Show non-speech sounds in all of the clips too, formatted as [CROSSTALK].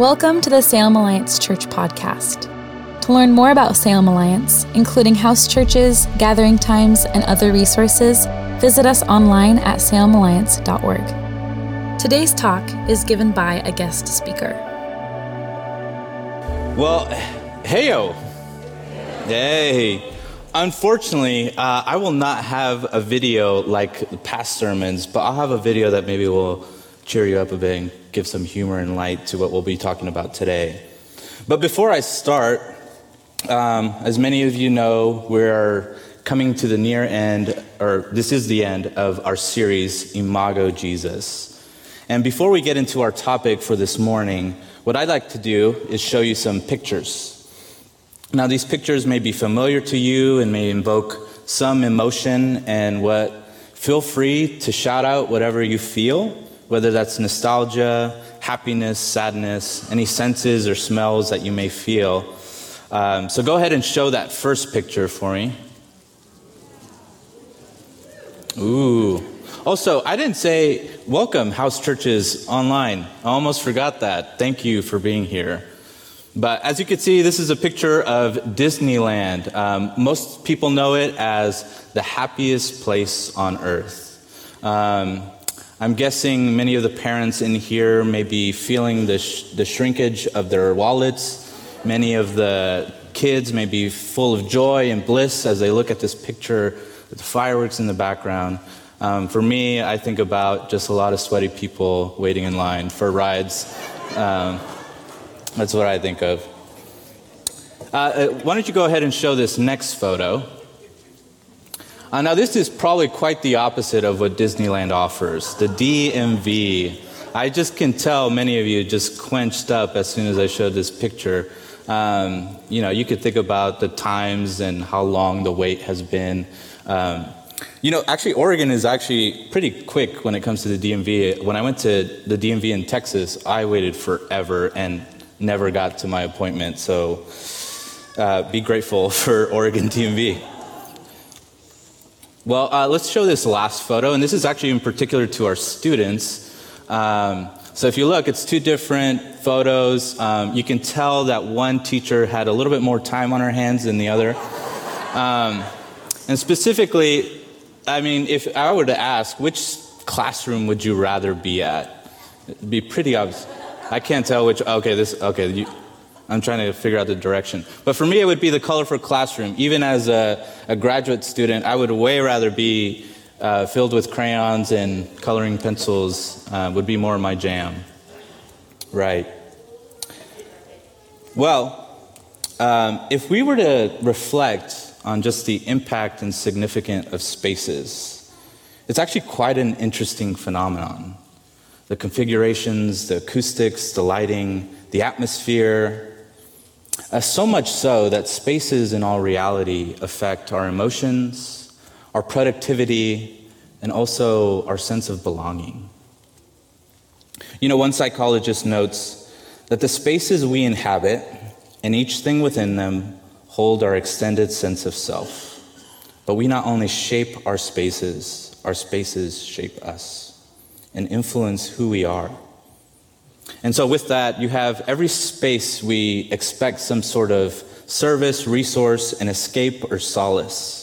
Welcome to the Salem Alliance Church podcast. To learn more about Salem Alliance, including house churches, gathering times, and other resources, visit us online at salemalliance.org. Today's talk is given by a guest speaker. Well, heyo. Hey. Unfortunately, uh, I will not have a video like past sermons, but I'll have a video that maybe will cheer you up a bit give some humor and light to what we'll be talking about today. But before I start, um, as many of you know, we're coming to the near end, or this is the end of our series, Imago Jesus. And before we get into our topic for this morning, what I'd like to do is show you some pictures. Now, these pictures may be familiar to you and may invoke some emotion and what feel free to shout out whatever you feel, whether that's nostalgia, happiness, sadness, any senses or smells that you may feel. Um, so go ahead and show that first picture for me. Ooh. Also, I didn't say welcome, house churches online. I almost forgot that. Thank you for being here. But as you can see, this is a picture of Disneyland. Um, most people know it as the happiest place on earth. Um, I'm guessing many of the parents in here may be feeling the, sh- the shrinkage of their wallets. Many of the kids may be full of joy and bliss as they look at this picture with the fireworks in the background. Um, for me, I think about just a lot of sweaty people waiting in line for rides. Um, that's what I think of. Uh, uh, why don't you go ahead and show this next photo? Uh, now, this is probably quite the opposite of what Disneyland offers the DMV. I just can tell many of you just quenched up as soon as I showed this picture. Um, you know, you could think about the times and how long the wait has been. Um, you know, actually, Oregon is actually pretty quick when it comes to the DMV. When I went to the DMV in Texas, I waited forever and never got to my appointment. So uh, be grateful [LAUGHS] for Oregon DMV. Well, uh, let's show this last photo, and this is actually in particular to our students. Um, so if you look, it's two different photos. Um, you can tell that one teacher had a little bit more time on her hands than the other. Um, and specifically, I mean, if I were to ask, which classroom would you rather be at? It'd be pretty obvious. I can't tell which. Okay, this. Okay, you, I'm trying to figure out the direction. But for me, it would be the colorful classroom. Even as a, a graduate student, I would way rather be uh, filled with crayons and coloring pencils. Uh, would be more my jam. Right. Well, um, if we were to reflect on just the impact and significance of spaces, it's actually quite an interesting phenomenon the configurations, the acoustics, the lighting, the atmosphere. Uh, so much so that spaces in all reality affect our emotions, our productivity, and also our sense of belonging. You know, one psychologist notes that the spaces we inhabit and each thing within them hold our extended sense of self. But we not only shape our spaces, our spaces shape us and influence who we are. And so, with that, you have every space we expect some sort of service, resource, and escape or solace.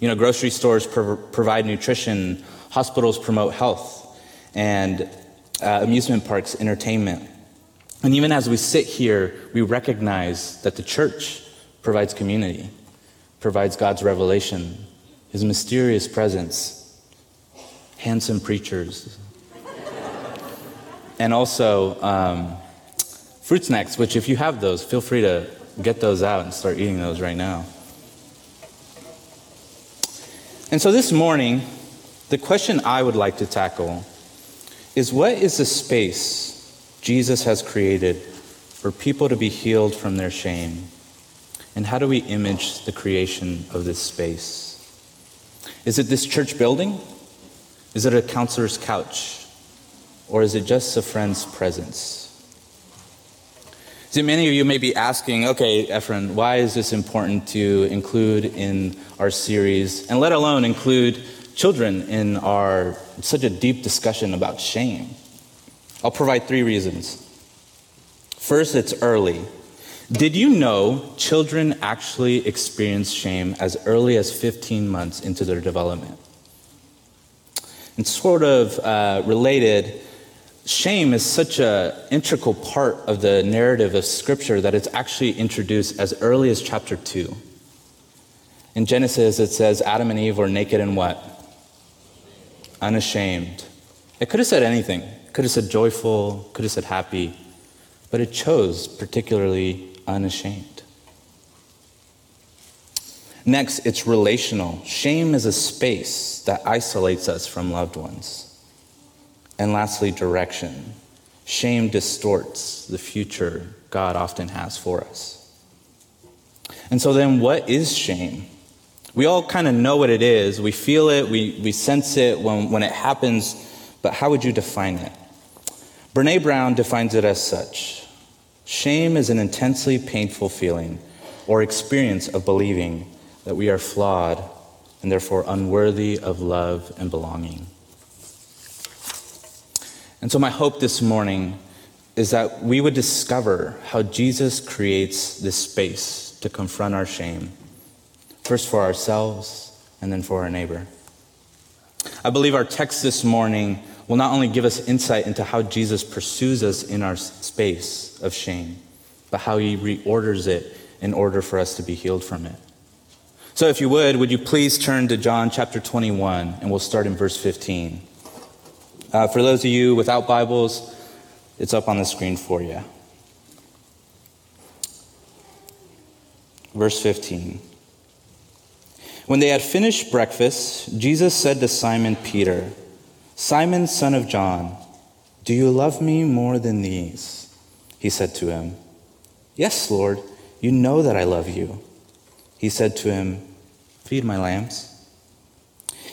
You know, grocery stores pro- provide nutrition, hospitals promote health, and uh, amusement parks entertainment. And even as we sit here, we recognize that the church provides community, provides God's revelation, His mysterious presence, handsome preachers, and also um, fruit snacks, which, if you have those, feel free to get those out and start eating those right now. And so this morning, the question I would like to tackle is what is the space Jesus has created for people to be healed from their shame? And how do we image the creation of this space? Is it this church building? Is it a counselor's couch? Or is it just a friend's presence? See, many of you may be asking, okay, Ephraim, why is this important to include in our series, and let alone include children in our such a deep discussion about shame? I'll provide three reasons. First, it's early. Did you know children actually experience shame as early as 15 months into their development? And sort of uh, related, shame is such an integral part of the narrative of Scripture that it's actually introduced as early as chapter 2. In Genesis, it says Adam and Eve were naked and what? Unashamed. It could have said anything. It could have said joyful, could have said happy, but it chose particularly unashamed. Next, it's relational. Shame is a space that isolates us from loved ones. And lastly, direction. Shame distorts the future God often has for us. And so, then, what is shame? We all kind of know what it is. We feel it, we, we sense it when, when it happens, but how would you define it? Brene Brown defines it as such Shame is an intensely painful feeling or experience of believing that we are flawed and therefore unworthy of love and belonging. And so, my hope this morning is that we would discover how Jesus creates this space to confront our shame, first for ourselves and then for our neighbor. I believe our text this morning will not only give us insight into how Jesus pursues us in our space of shame, but how he reorders it in order for us to be healed from it. So, if you would, would you please turn to John chapter 21, and we'll start in verse 15. Uh, for those of you without Bibles, it's up on the screen for you. Verse 15. When they had finished breakfast, Jesus said to Simon Peter, Simon, son of John, do you love me more than these? He said to him, Yes, Lord, you know that I love you. He said to him, Feed my lambs.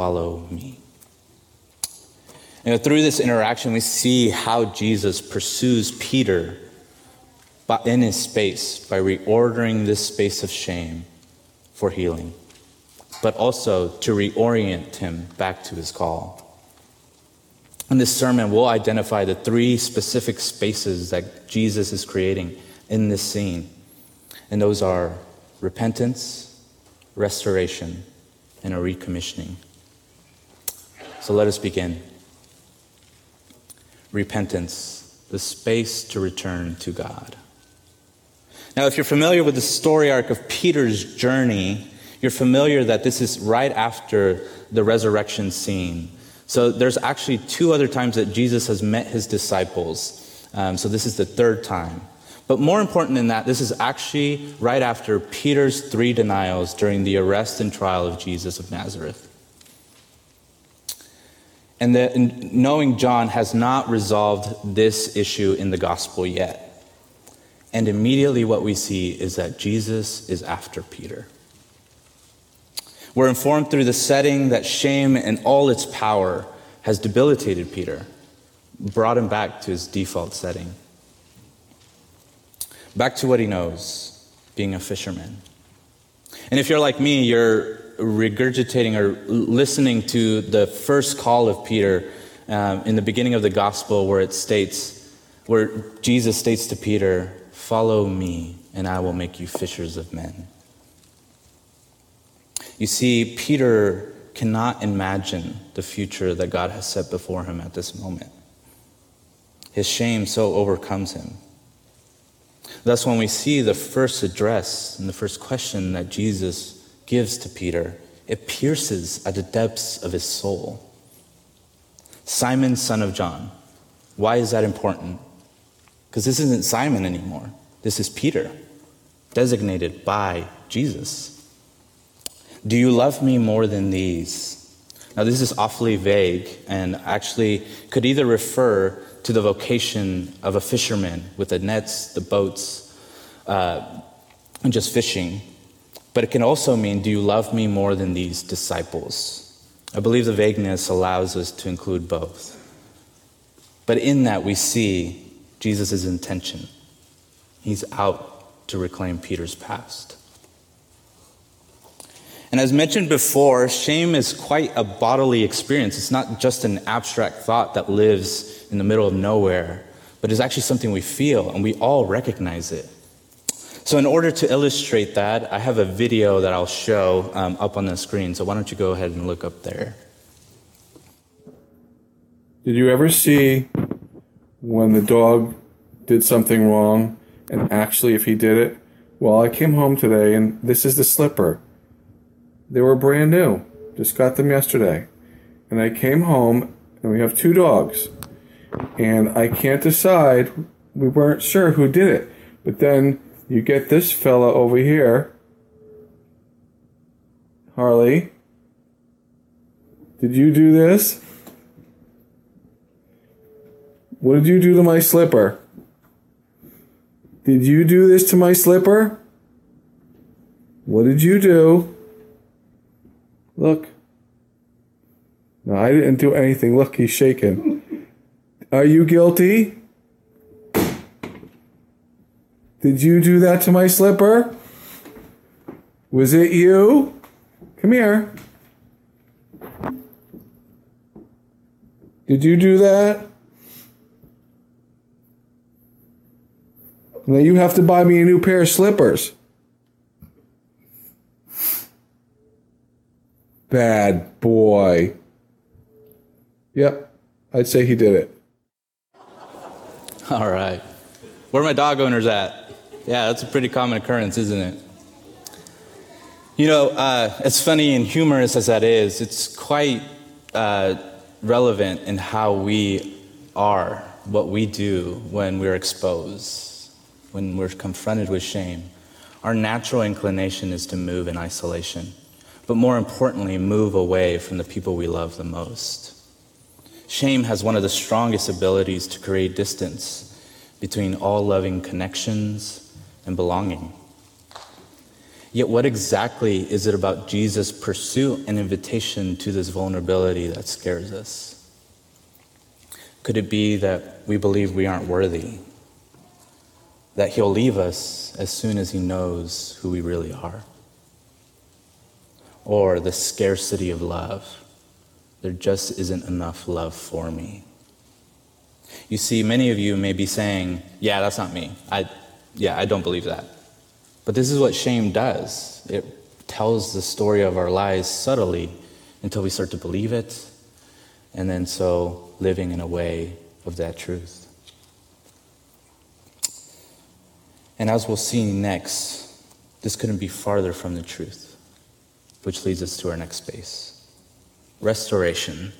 Follow me. Know, through this interaction, we see how Jesus pursues Peter in his space by reordering this space of shame for healing but also to reorient him back to his call. In this sermon, we'll identify the three specific spaces that Jesus is creating in this scene. And those are repentance, restoration, and a recommissioning. So let us begin. Repentance, the space to return to God. Now, if you're familiar with the story arc of Peter's journey, you're familiar that this is right after the resurrection scene. So there's actually two other times that Jesus has met his disciples. Um, so this is the third time. But more important than that, this is actually right after Peter's three denials during the arrest and trial of Jesus of Nazareth. And that knowing John has not resolved this issue in the gospel yet. And immediately what we see is that Jesus is after Peter. We're informed through the setting that shame and all its power has debilitated Peter, brought him back to his default setting. Back to what he knows, being a fisherman. And if you're like me, you're regurgitating or listening to the first call of Peter um, in the beginning of the gospel where it states, where Jesus states to Peter, Follow me, and I will make you fishers of men. You see, Peter cannot imagine the future that God has set before him at this moment. His shame so overcomes him. Thus, when we see the first address and the first question that Jesus gives to Peter, it pierces at the depths of his soul. Simon, son of John. Why is that important? Because this isn't Simon anymore. This is Peter, designated by Jesus. Do you love me more than these? Now, this is awfully vague and actually could either refer to the vocation of a fisherman with the nets, the boats, uh, and just fishing. But it can also mean, do you love me more than these disciples? I believe the vagueness allows us to include both. But in that, we see Jesus' intention. He's out to reclaim Peter's past. And as mentioned before, shame is quite a bodily experience. It's not just an abstract thought that lives in the middle of nowhere, but is actually something we feel and we all recognize it. So, in order to illustrate that, I have a video that I'll show um, up on the screen. So, why don't you go ahead and look up there? Did you ever see when the dog did something wrong and actually if he did it? Well, I came home today and this is the slipper. They were brand new. Just got them yesterday. And I came home and we have two dogs. And I can't decide. We weren't sure who did it. But then you get this fella over here. Harley. Did you do this? What did you do to my slipper? Did you do this to my slipper? What did you do? Look. No, I didn't do anything. Look, he's shaking. Are you guilty? Did you do that to my slipper? Was it you? Come here. Did you do that? Now you have to buy me a new pair of slippers. Bad boy. Yep, I'd say he did it. All right. Where are my dog owners at? Yeah, that's a pretty common occurrence, isn't it? You know, uh, as funny and humorous as that is, it's quite uh, relevant in how we are, what we do when we're exposed, when we're confronted with shame. Our natural inclination is to move in isolation but more importantly, move away from the people we love the most. Shame has one of the strongest abilities to create distance between all loving connections and belonging. Yet, what exactly is it about Jesus' pursuit and invitation to this vulnerability that scares us? Could it be that we believe we aren't worthy? That he'll leave us as soon as he knows who we really are? or the scarcity of love. There just isn't enough love for me. You see, many of you may be saying, Yeah, that's not me. I, yeah, I don't believe that. But this is what shame does it tells the story of our lives subtly until we start to believe it, and then so living in a way of that truth. And as we'll see next, this couldn't be farther from the truth which leads us to our next space restoration,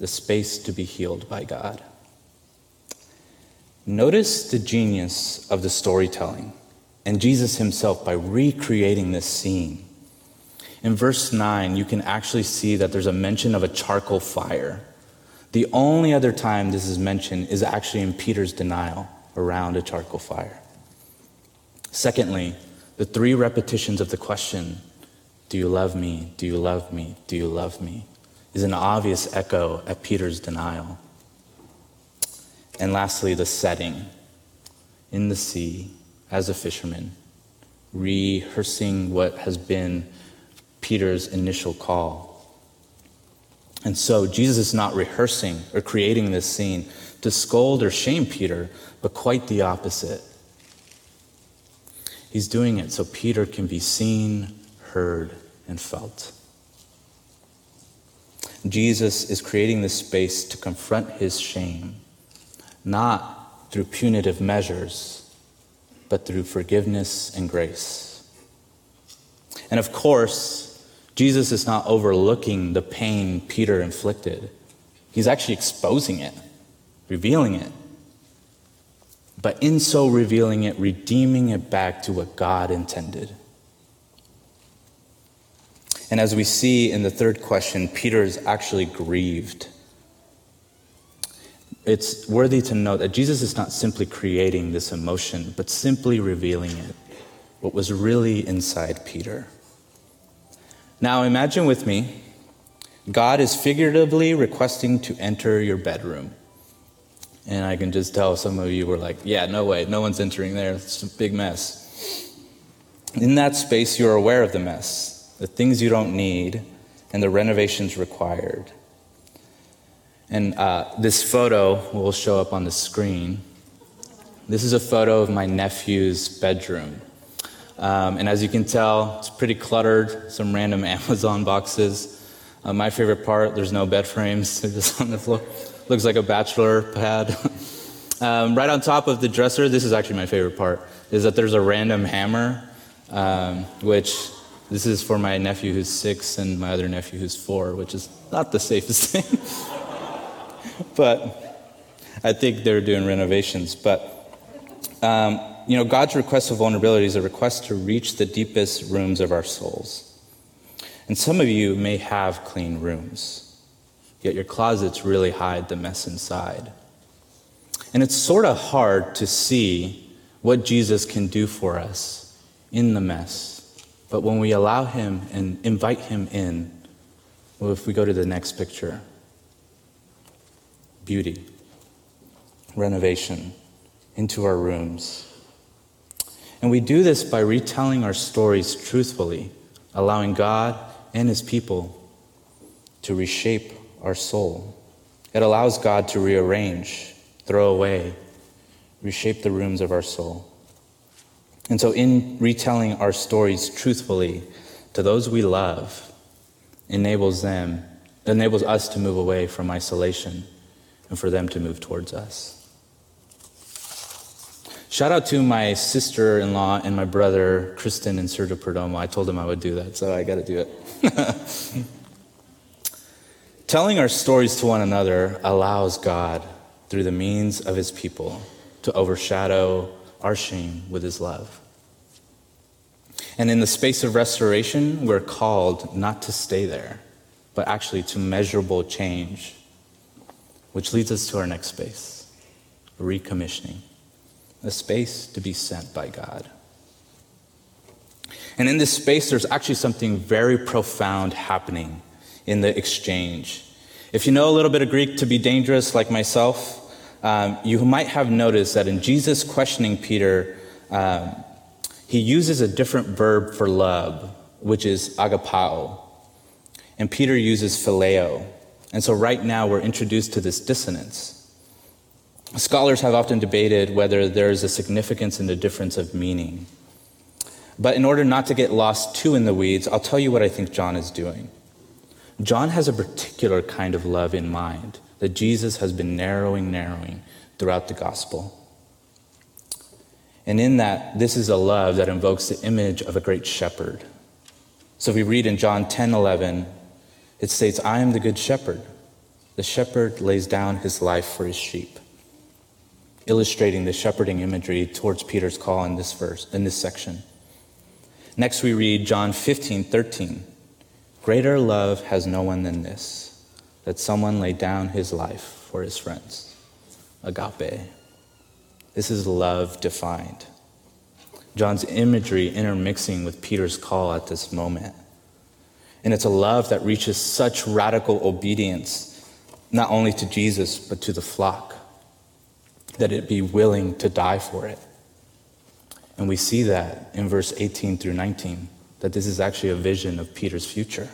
the space to be healed by God. Notice the genius of the storytelling and Jesus himself by recreating this scene. In verse 9, you can actually see that there's a mention of a charcoal fire. The only other time this is mentioned is actually in Peter's denial around a charcoal fire. Secondly, the three repetitions of the question do you love me? Do you love me? Do you love me? is an obvious echo at Peter's denial. And lastly, the setting in the sea as a fisherman, rehearsing what has been Peter's initial call. And so Jesus is not rehearsing or creating this scene to scold or shame Peter, but quite the opposite. He's doing it so Peter can be seen, heard, and felt. Jesus is creating this space to confront his shame, not through punitive measures, but through forgiveness and grace. And of course, Jesus is not overlooking the pain Peter inflicted. He's actually exposing it, revealing it. But in so revealing it, redeeming it back to what God intended. And as we see in the third question, Peter is actually grieved. It's worthy to note that Jesus is not simply creating this emotion, but simply revealing it, what was really inside Peter. Now imagine with me, God is figuratively requesting to enter your bedroom. And I can just tell some of you were like, yeah, no way, no one's entering there. It's a big mess. In that space, you're aware of the mess the things you don't need, and the renovations required. And uh, this photo will show up on the screen. This is a photo of my nephew's bedroom. Um, and as you can tell, it's pretty cluttered, some random [LAUGHS] Amazon boxes. Uh, my favorite part, there's no bed frames, [LAUGHS] they're just on the floor. Looks like a bachelor pad. [LAUGHS] um, right on top of the dresser, this is actually my favorite part, is that there's a random hammer, um, which this is for my nephew who's six and my other nephew who's four, which is not the safest thing. But I think they're doing renovations. But, um, you know, God's request of vulnerability is a request to reach the deepest rooms of our souls. And some of you may have clean rooms, yet your closets really hide the mess inside. And it's sort of hard to see what Jesus can do for us in the mess but when we allow Him and invite Him in, well, if we go to the next picture, beauty, renovation into our rooms. And we do this by retelling our stories truthfully, allowing God and His people to reshape our soul. It allows God to rearrange, throw away, reshape the rooms of our soul. And so, in retelling our stories truthfully to those we love, enables them, enables us to move away from isolation and for them to move towards us. Shout out to my sister in law and my brother, Kristen and Sergio Perdomo. I told them I would do that, so I got to do it. [LAUGHS] Telling our stories to one another allows God, through the means of his people, to overshadow our shame with his love. And in the space of restoration, we're called not to stay there, but actually to measurable change, which leads us to our next space recommissioning, a space to be sent by God. And in this space, there's actually something very profound happening in the exchange. If you know a little bit of Greek to be dangerous, like myself, um, you might have noticed that in Jesus questioning Peter, um, he uses a different verb for love, which is agapao. And Peter uses phileo. And so right now we're introduced to this dissonance. Scholars have often debated whether there's a significance in the difference of meaning. But in order not to get lost too in the weeds, I'll tell you what I think John is doing. John has a particular kind of love in mind that Jesus has been narrowing, narrowing throughout the gospel. And in that, this is a love that invokes the image of a great shepherd. So if we read in John 10 11, it states, I am the good shepherd. The shepherd lays down his life for his sheep, illustrating the shepherding imagery towards Peter's call in this verse, in this section. Next, we read John 15 13. Greater love has no one than this, that someone lay down his life for his friends. Agape. This is love defined. John's imagery intermixing with Peter's call at this moment. And it's a love that reaches such radical obedience, not only to Jesus, but to the flock, that it be willing to die for it. And we see that in verse 18 through 19, that this is actually a vision of Peter's future.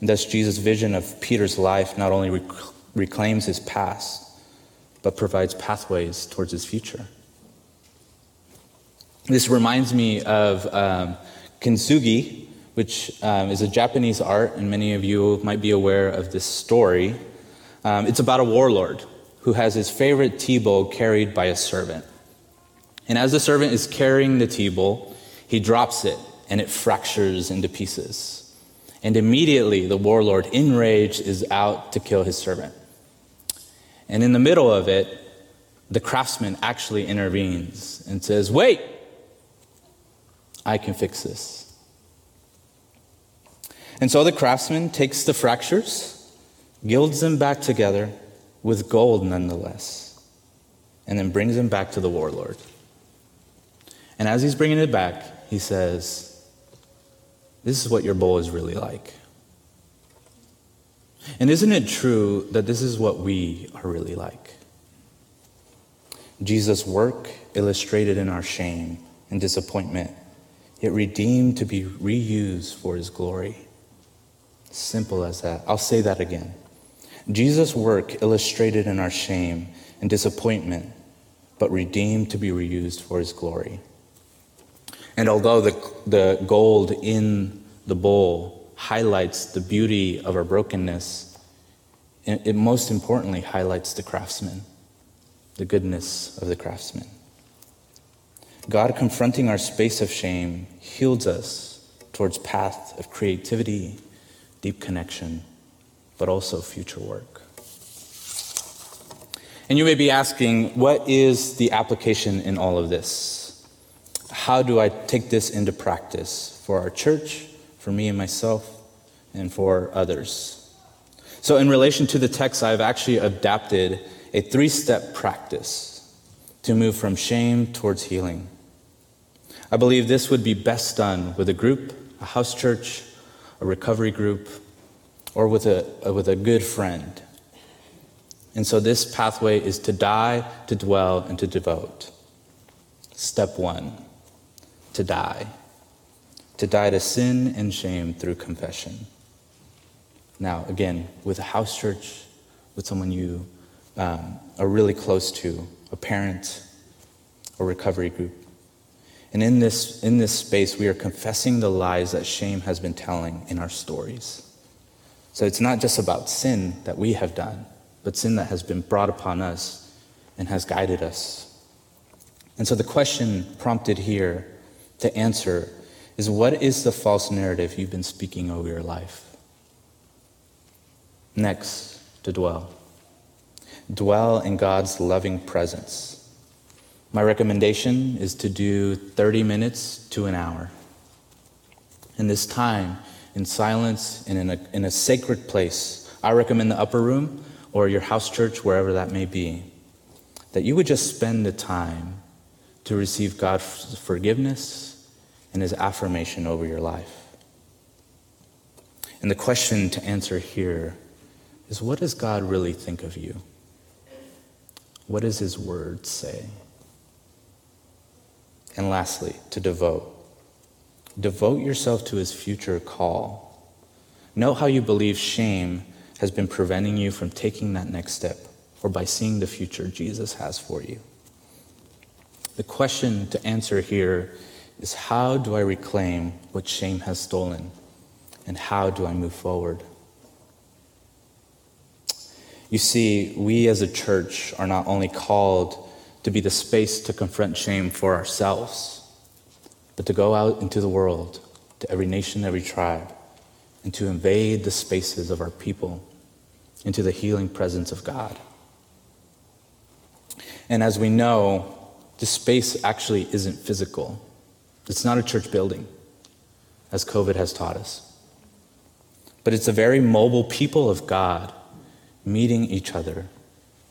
And thus, Jesus' vision of Peter's life not only rec- reclaims his past, but provides pathways towards his future. This reminds me of um, kintsugi, which um, is a Japanese art, and many of you might be aware of this story. Um, it's about a warlord who has his favorite tea bowl carried by a servant. And as the servant is carrying the tea bowl, he drops it and it fractures into pieces. And immediately the warlord, enraged, is out to kill his servant. And in the middle of it, the craftsman actually intervenes and says, Wait, I can fix this. And so the craftsman takes the fractures, gilds them back together with gold nonetheless, and then brings them back to the warlord. And as he's bringing it back, he says, This is what your bowl is really like. And isn't it true that this is what we are really like? Jesus' work illustrated in our shame and disappointment, yet redeemed to be reused for his glory. Simple as that. I'll say that again. Jesus' work illustrated in our shame and disappointment, but redeemed to be reused for his glory. And although the, the gold in the bowl highlights the beauty of our brokenness, it most importantly highlights the craftsman, the goodness of the craftsman. God confronting our space of shame heals us towards path of creativity deep connection, but also future work. And you may be asking, what is the application in all of this? How do I take this into practice for our church, for me and myself, and for others? So, in relation to the text, I've actually adapted a three step practice to move from shame towards healing. I believe this would be best done with a group, a house church, a recovery group, or with a, with a good friend. And so this pathway is to die, to dwell, and to devote. Step one to die. To die to sin and shame through confession. Now, again, with a house church, with someone you um, are really close to, a parent, a recovery group. And in this, in this space, we are confessing the lies that shame has been telling in our stories. So it's not just about sin that we have done, but sin that has been brought upon us and has guided us. And so the question prompted here to answer is what is the false narrative you've been speaking over your life? Next, to dwell. Dwell in God's loving presence. My recommendation is to do 30 minutes to an hour. In this time, in silence and in a, in a sacred place, I recommend the upper room or your house church, wherever that may be, that you would just spend the time to receive God's forgiveness and his affirmation over your life. And the question to answer here is what does God really think of you? What does his word say? And lastly, to devote. Devote yourself to his future call. Know how you believe shame has been preventing you from taking that next step or by seeing the future Jesus has for you. The question to answer here is how do I reclaim what shame has stolen? And how do I move forward? You see, we as a church are not only called to be the space to confront shame for ourselves but to go out into the world, to every nation, every tribe, and to invade the spaces of our people into the healing presence of God. And as we know, the space actually isn't physical. It's not a church building, as COVID has taught us. But it's a very mobile people of God meeting each other,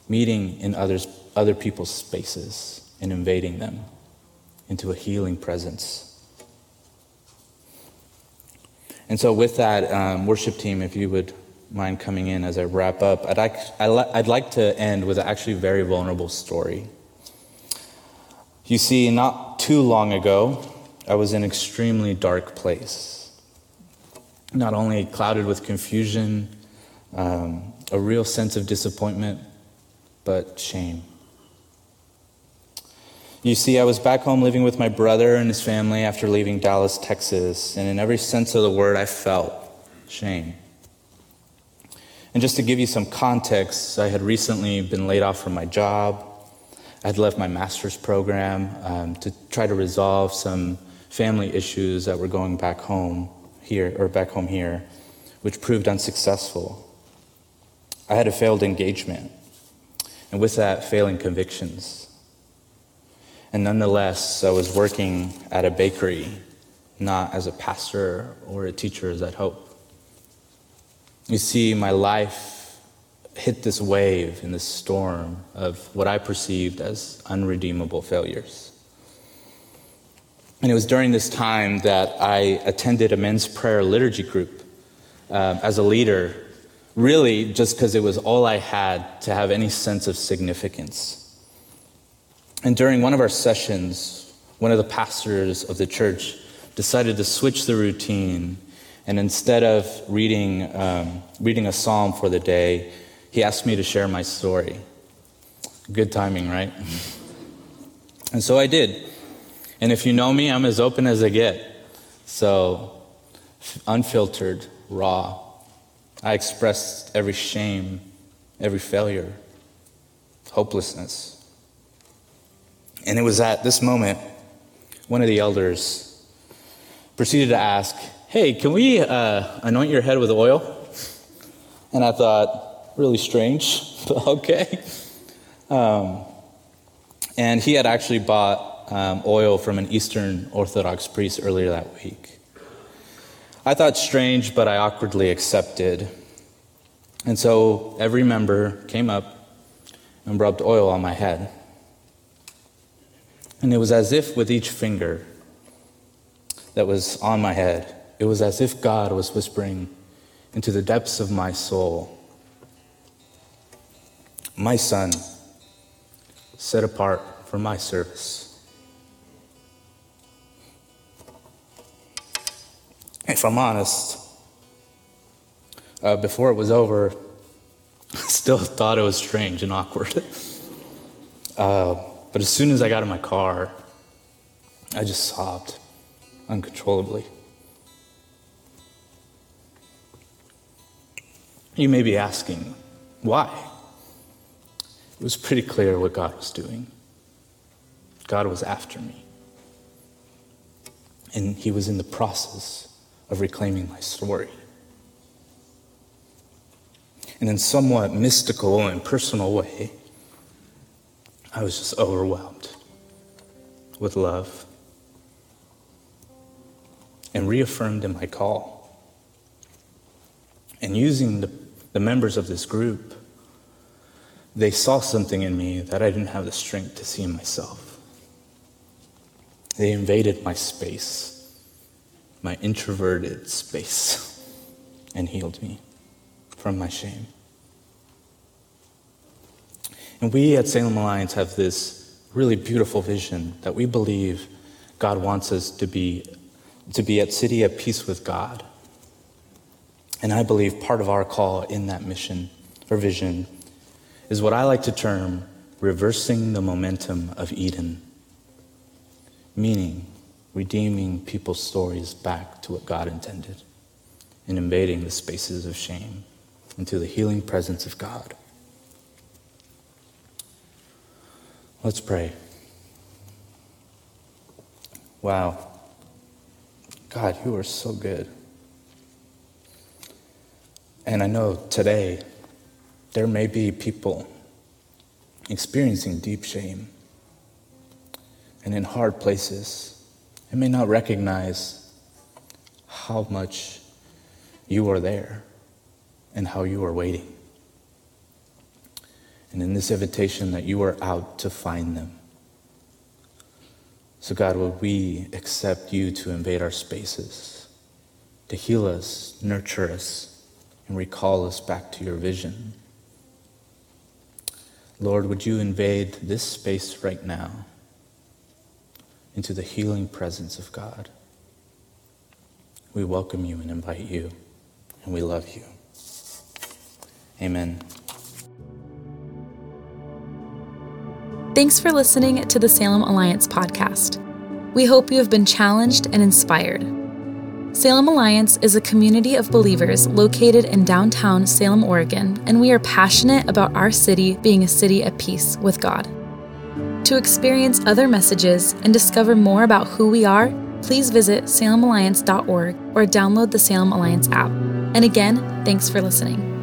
meeting in others, other people's spaces, and invading them into a healing presence. And so, with that, um, worship team, if you would mind coming in as I wrap up, I'd like, I'd like to end with actually a very vulnerable story. You see, not too long ago, I was in an extremely dark place. Not only clouded with confusion, um, a real sense of disappointment, but shame. You see, I was back home living with my brother and his family after leaving Dallas, Texas, and in every sense of the word, I felt shame. And just to give you some context, I had recently been laid off from my job. I'd left my master's program um, to try to resolve some family issues that were going back home here, or back home here, which proved unsuccessful. I had a failed engagement, and with that, failing convictions. And nonetheless, I was working at a bakery, not as a pastor or a teacher as I'd hope. You see, my life hit this wave in this storm of what I perceived as unredeemable failures. And it was during this time that I attended a men's prayer liturgy group uh, as a leader, really just because it was all I had to have any sense of significance. And during one of our sessions, one of the pastors of the church decided to switch the routine. And instead of reading, um, reading a psalm for the day, he asked me to share my story. Good timing, right? [LAUGHS] And so I did. And if you know me, I'm as open as I get. So, unfiltered, raw. I expressed every shame, every failure, hopelessness. And it was at this moment, one of the elders proceeded to ask, Hey, can we uh, anoint your head with oil? And I thought, really strange, [LAUGHS] but okay. Um, and he had actually bought um, oil from an Eastern Orthodox priest earlier that week. I thought strange, but I awkwardly accepted. And so every member came up and rubbed oil on my head. And it was as if with each finger that was on my head, it was as if God was whispering into the depths of my soul my son, set apart for my service. If I'm honest, uh, before it was over, [LAUGHS] I still thought it was strange and awkward. [LAUGHS] uh, but as soon as I got in my car, I just sobbed uncontrollably. You may be asking, why? It was pretty clear what God was doing. God was after me. And He was in the process of reclaiming my story. And in somewhat mystical and personal way, I was just overwhelmed with love and reaffirmed in my call. And using the, the members of this group they saw something in me that I didn't have the strength to see in myself. They invaded my space, my introverted space, and healed me from my shame. And we at Salem Alliance have this really beautiful vision that we believe God wants us to be, to be at city at peace with God. And I believe part of our call in that mission or vision is what I like to term reversing the momentum of Eden, meaning redeeming people's stories back to what God intended and invading the spaces of shame into the healing presence of God. Let's pray. Wow. God, you are so good. And I know today there may be people experiencing deep shame and in hard places and may not recognize how much you are there and how you are waiting. And in this invitation, that you are out to find them. So, God, would we accept you to invade our spaces, to heal us, nurture us, and recall us back to your vision? Lord, would you invade this space right now into the healing presence of God? We welcome you and invite you, and we love you. Amen. Thanks for listening to the Salem Alliance podcast. We hope you have been challenged and inspired. Salem Alliance is a community of believers located in downtown Salem, Oregon, and we are passionate about our city being a city at peace with God. To experience other messages and discover more about who we are, please visit salemalliance.org or download the Salem Alliance app. And again, thanks for listening.